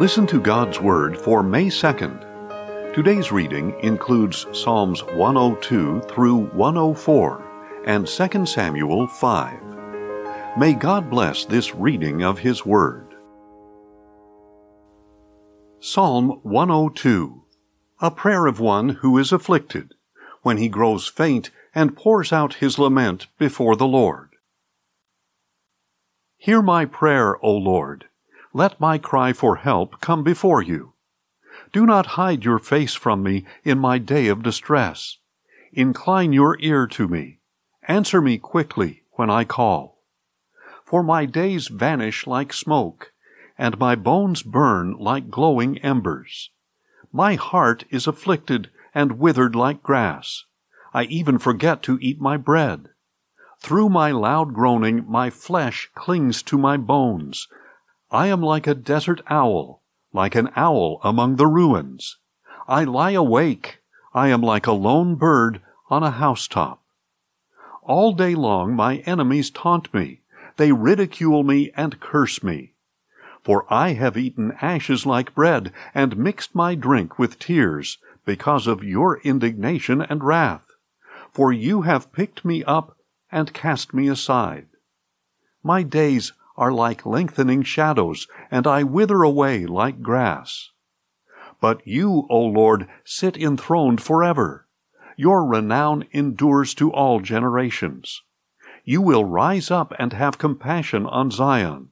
Listen to God's Word for May 2nd. Today's reading includes Psalms 102 through 104 and 2 Samuel 5. May God bless this reading of His Word. Psalm 102 A prayer of one who is afflicted, when he grows faint and pours out his lament before the Lord. Hear my prayer, O Lord. Let my cry for help come before you. Do not hide your face from me in my day of distress. Incline your ear to me. Answer me quickly when I call. For my days vanish like smoke, and my bones burn like glowing embers. My heart is afflicted and withered like grass. I even forget to eat my bread. Through my loud groaning, my flesh clings to my bones. I am like a desert owl, like an owl among the ruins. I lie awake. I am like a lone bird on a housetop. All day long my enemies taunt me. They ridicule me and curse me. For I have eaten ashes like bread, and mixed my drink with tears, because of your indignation and wrath. For you have picked me up and cast me aside. My days are like lengthening shadows, and I wither away like grass. But you, O Lord, sit enthroned forever. Your renown endures to all generations. You will rise up and have compassion on Zion,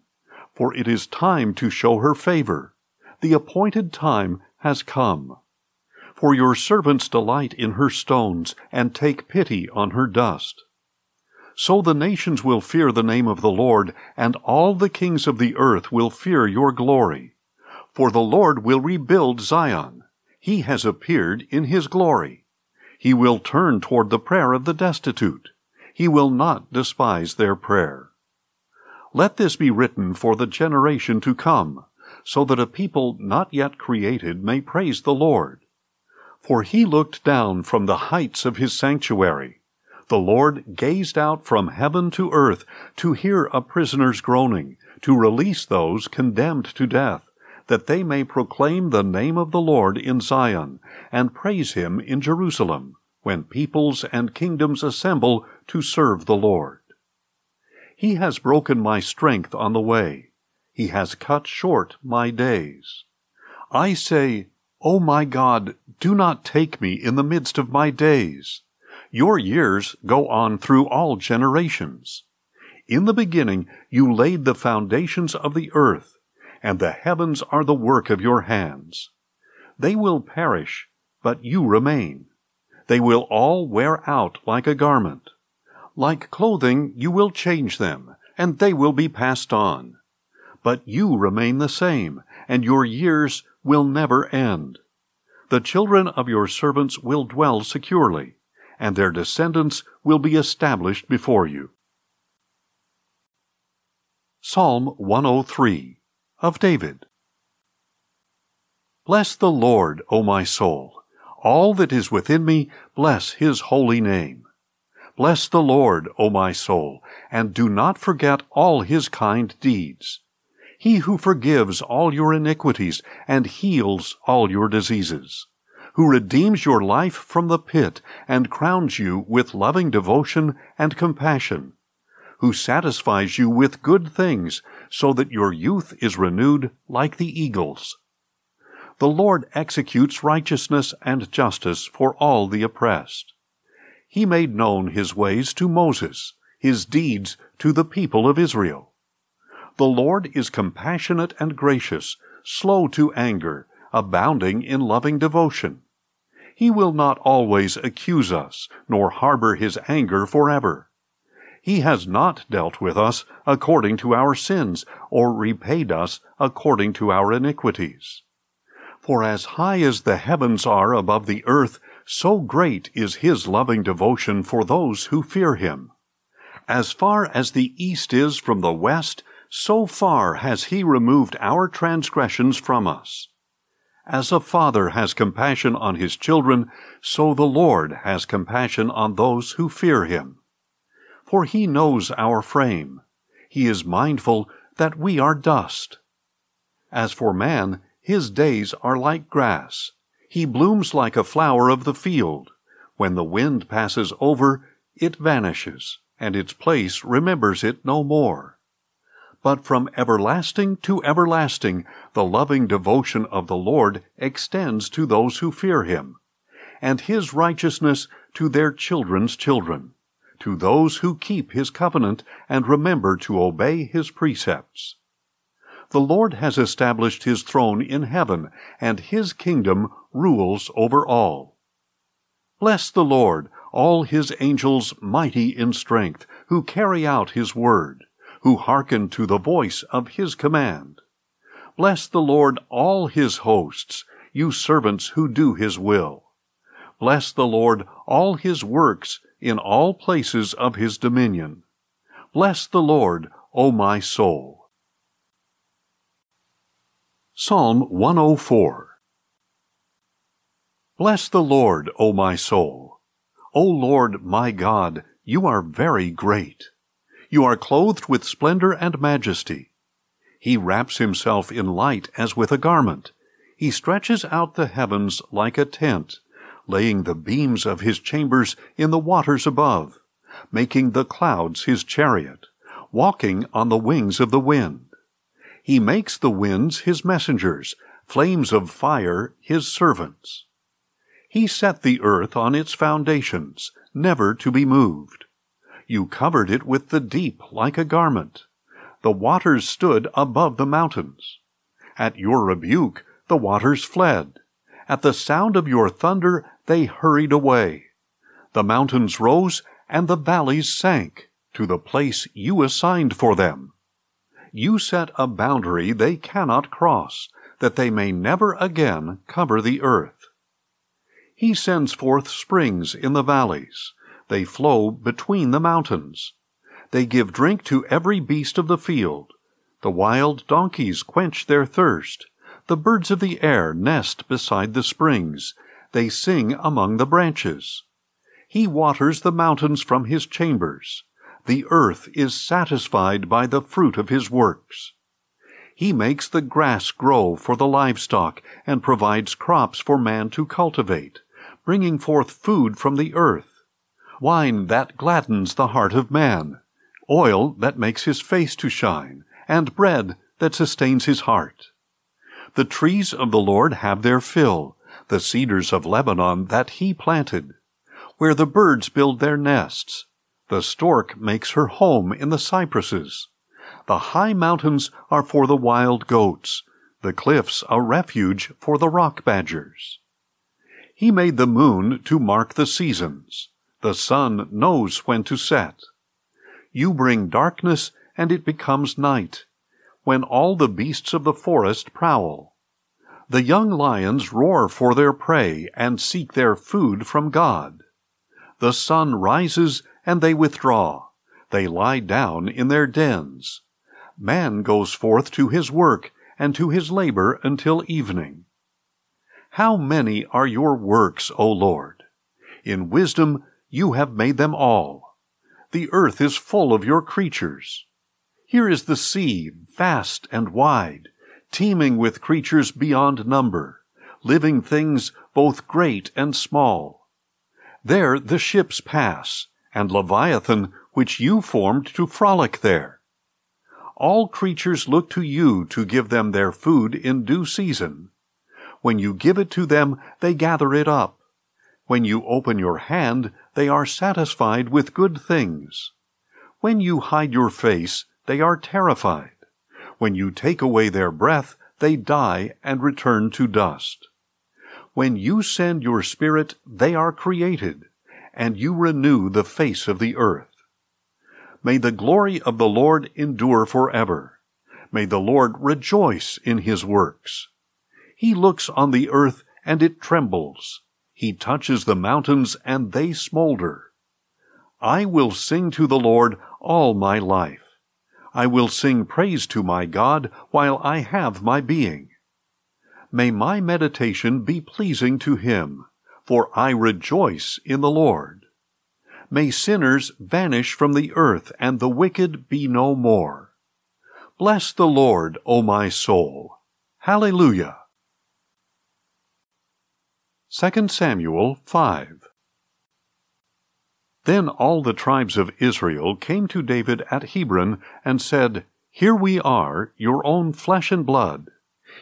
for it is time to show her favor. The appointed time has come. For your servants delight in her stones, and take pity on her dust. So the nations will fear the name of the Lord, and all the kings of the earth will fear your glory. For the Lord will rebuild Zion. He has appeared in his glory. He will turn toward the prayer of the destitute. He will not despise their prayer. Let this be written for the generation to come, so that a people not yet created may praise the Lord. For he looked down from the heights of his sanctuary the Lord gazed out from heaven to earth to hear a prisoner's groaning, to release those condemned to death, that they may proclaim the name of the Lord in Zion, and praise him in Jerusalem, when peoples and kingdoms assemble to serve the Lord. He has broken my strength on the way. He has cut short my days. I say, O my God, do not take me in the midst of my days. Your years go on through all generations. In the beginning you laid the foundations of the earth, and the heavens are the work of your hands. They will perish, but you remain. They will all wear out like a garment. Like clothing you will change them, and they will be passed on. But you remain the same, and your years will never end. The children of your servants will dwell securely and their descendants will be established before you. Psalm 103 of David. Bless the Lord, O my soul. All that is within me, bless his holy name. Bless the Lord, O my soul, and do not forget all his kind deeds. He who forgives all your iniquities and heals all your diseases who redeems your life from the pit and crowns you with loving devotion and compassion, who satisfies you with good things so that your youth is renewed like the eagles. The Lord executes righteousness and justice for all the oppressed. He made known his ways to Moses, his deeds to the people of Israel. The Lord is compassionate and gracious, slow to anger, abounding in loving devotion. He will not always accuse us, nor harbor his anger forever. He has not dealt with us according to our sins, or repaid us according to our iniquities. For as high as the heavens are above the earth, so great is his loving devotion for those who fear him. As far as the east is from the west, so far has he removed our transgressions from us. As a father has compassion on his children, so the Lord has compassion on those who fear him. For he knows our frame. He is mindful that we are dust. As for man, His days are like grass. He blooms like a flower of the field. When the wind passes over, it vanishes, and its place remembers it no more. But from everlasting to everlasting, the loving devotion of the Lord extends to those who fear him, and his righteousness to their children's children, to those who keep his covenant and remember to obey his precepts. The Lord has established his throne in heaven, and his kingdom rules over all. Bless the Lord, all his angels mighty in strength, who carry out his word, who hearken to the voice of his command. Bless the Lord, all his hosts, you servants who do his will. Bless the Lord, all his works in all places of his dominion. Bless the Lord, O my soul. Psalm 104 Bless the Lord, O my soul. O Lord my God, you are very great. You are clothed with splendor and majesty. He wraps himself in light as with a garment. He stretches out the heavens like a tent, laying the beams of his chambers in the waters above, making the clouds his chariot, walking on the wings of the wind. He makes the winds his messengers, flames of fire his servants. He set the earth on its foundations, never to be moved. You covered it with the deep like a garment. The waters stood above the mountains. At your rebuke, the waters fled. At the sound of your thunder, they hurried away. The mountains rose and the valleys sank to the place you assigned for them you set a boundary they cannot cross, that they may never again cover the earth. He sends forth springs in the valleys. They flow between the mountains. They give drink to every beast of the field. The wild donkeys quench their thirst. The birds of the air nest beside the springs. They sing among the branches. He waters the mountains from his chambers the earth is satisfied by the fruit of his works. He makes the grass grow for the livestock and provides crops for man to cultivate, bringing forth food from the earth, wine that gladdens the heart of man, oil that makes his face to shine, and bread that sustains his heart. The trees of the Lord have their fill, the cedars of Lebanon that he planted, where the birds build their nests, the stork makes her home in the cypresses. The high mountains are for the wild goats, the cliffs a refuge for the rock badgers. He made the moon to mark the seasons. The sun knows when to set. You bring darkness, and it becomes night, when all the beasts of the forest prowl. The young lions roar for their prey and seek their food from God. The sun rises and they withdraw. They lie down in their dens. Man goes forth to his work and to his labor until evening. How many are your works, O Lord? In wisdom you have made them all. The earth is full of your creatures. Here is the sea, vast and wide, teeming with creatures beyond number, living things both great and small. There the ships pass, and Leviathan, which you formed to frolic there. All creatures look to you to give them their food in due season. When you give it to them, they gather it up. When you open your hand, they are satisfied with good things. When you hide your face, they are terrified. When you take away their breath, they die and return to dust. When you send your spirit, they are created and you renew the face of the earth. May the glory of the Lord endure forever. May the Lord rejoice in his works. He looks on the earth and it trembles. He touches the mountains and they smolder. I will sing to the Lord all my life. I will sing praise to my God while I have my being. May my meditation be pleasing to him for I rejoice in the Lord. May sinners vanish from the earth, and the wicked be no more. Bless the Lord, O my soul. Hallelujah. 2 Samuel 5 Then all the tribes of Israel came to David at Hebron and said, Here we are, your own flesh and blood.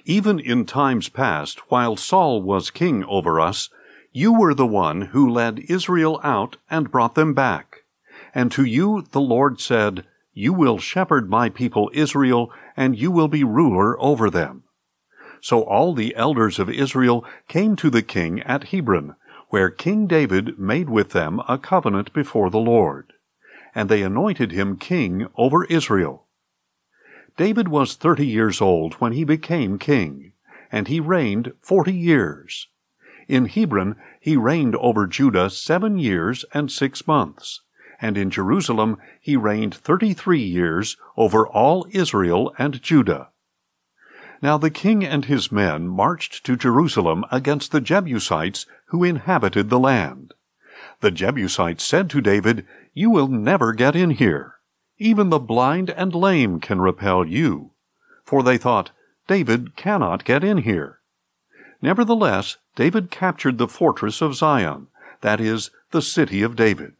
Even in times past, while Saul was king over us, you were the one who led Israel out and brought them back. And to you the Lord said, You will shepherd my people Israel, and you will be ruler over them. So all the elders of Israel came to the king at Hebron, where King David made with them a covenant before the Lord. And they anointed him king over Israel. David was thirty years old when he became king, and he reigned forty years. In Hebron he reigned over Judah seven years and six months, and in Jerusalem he reigned thirty three years over all Israel and Judah. Now the king and his men marched to Jerusalem against the Jebusites who inhabited the land. The Jebusites said to David, You will never get in here. Even the blind and lame can repel you. For they thought, David cannot get in here. Nevertheless, David captured the fortress of Zion, that is, the city of David.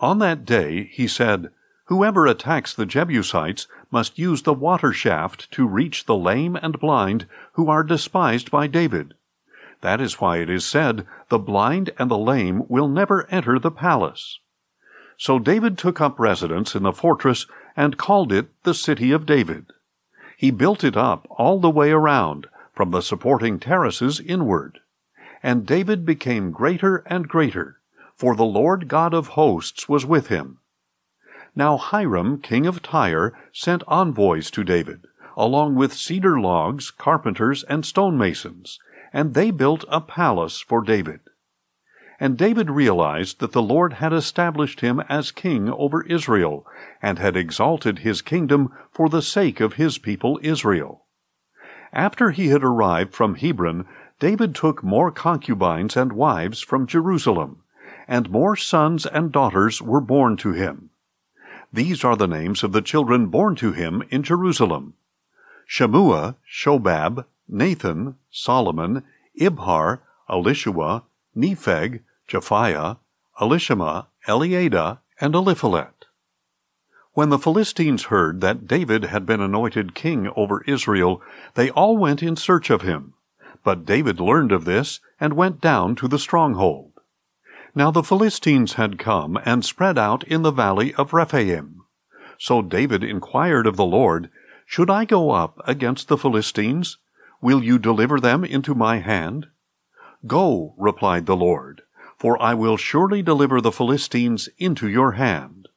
On that day he said, Whoever attacks the Jebusites must use the water shaft to reach the lame and blind who are despised by David. That is why it is said, The blind and the lame will never enter the palace. So David took up residence in the fortress and called it the City of David. He built it up all the way around, from the supporting terraces inward. And David became greater and greater, for the Lord God of hosts was with him. Now Hiram, king of Tyre, sent envoys to David, along with cedar logs, carpenters, and stonemasons, and they built a palace for David. And David realized that the Lord had established him as king over Israel, and had exalted his kingdom for the sake of his people Israel. After he had arrived from Hebron, David took more concubines and wives from Jerusalem, and more sons and daughters were born to him. These are the names of the children born to him in Jerusalem Shammua, Shobab, Nathan, Solomon, Ibhar, Elishua, Nepheg, Japhia, Elishama, Eliada, and Eliphelet. When the Philistines heard that David had been anointed king over Israel, they all went in search of him. But David learned of this and went down to the stronghold. Now the Philistines had come and spread out in the valley of Rephaim. So David inquired of the Lord, Should I go up against the Philistines? Will you deliver them into my hand? Go, replied the Lord, for I will surely deliver the Philistines into your hand.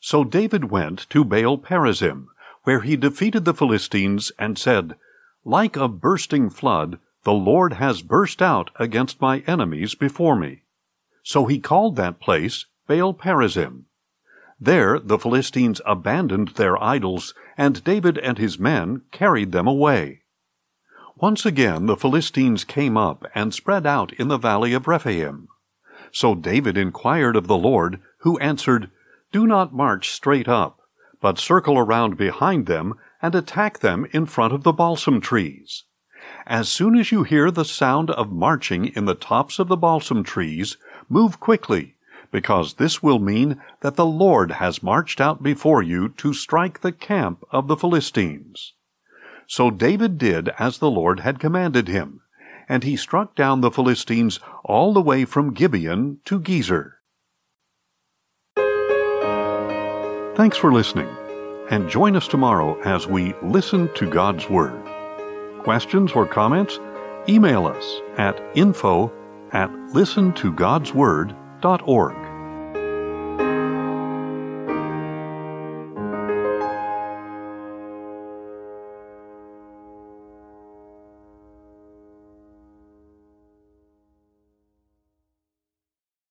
So David went to Baal Perazim, where he defeated the Philistines, and said, Like a bursting flood, the Lord has burst out against my enemies before me. So he called that place Baal Perazim. There the Philistines abandoned their idols, and David and his men carried them away. Once again the Philistines came up and spread out in the valley of Rephaim. So David inquired of the Lord, who answered, Do not march straight up, but circle around behind them and attack them in front of the balsam trees. As soon as you hear the sound of marching in the tops of the balsam trees, Move quickly, because this will mean that the Lord has marched out before you to strike the camp of the Philistines. So David did as the Lord had commanded him, and he struck down the Philistines all the way from Gibeon to Gezer. Thanks for listening, and join us tomorrow as we listen to God's Word. Questions or comments? Email us at info at listentogodsword.org.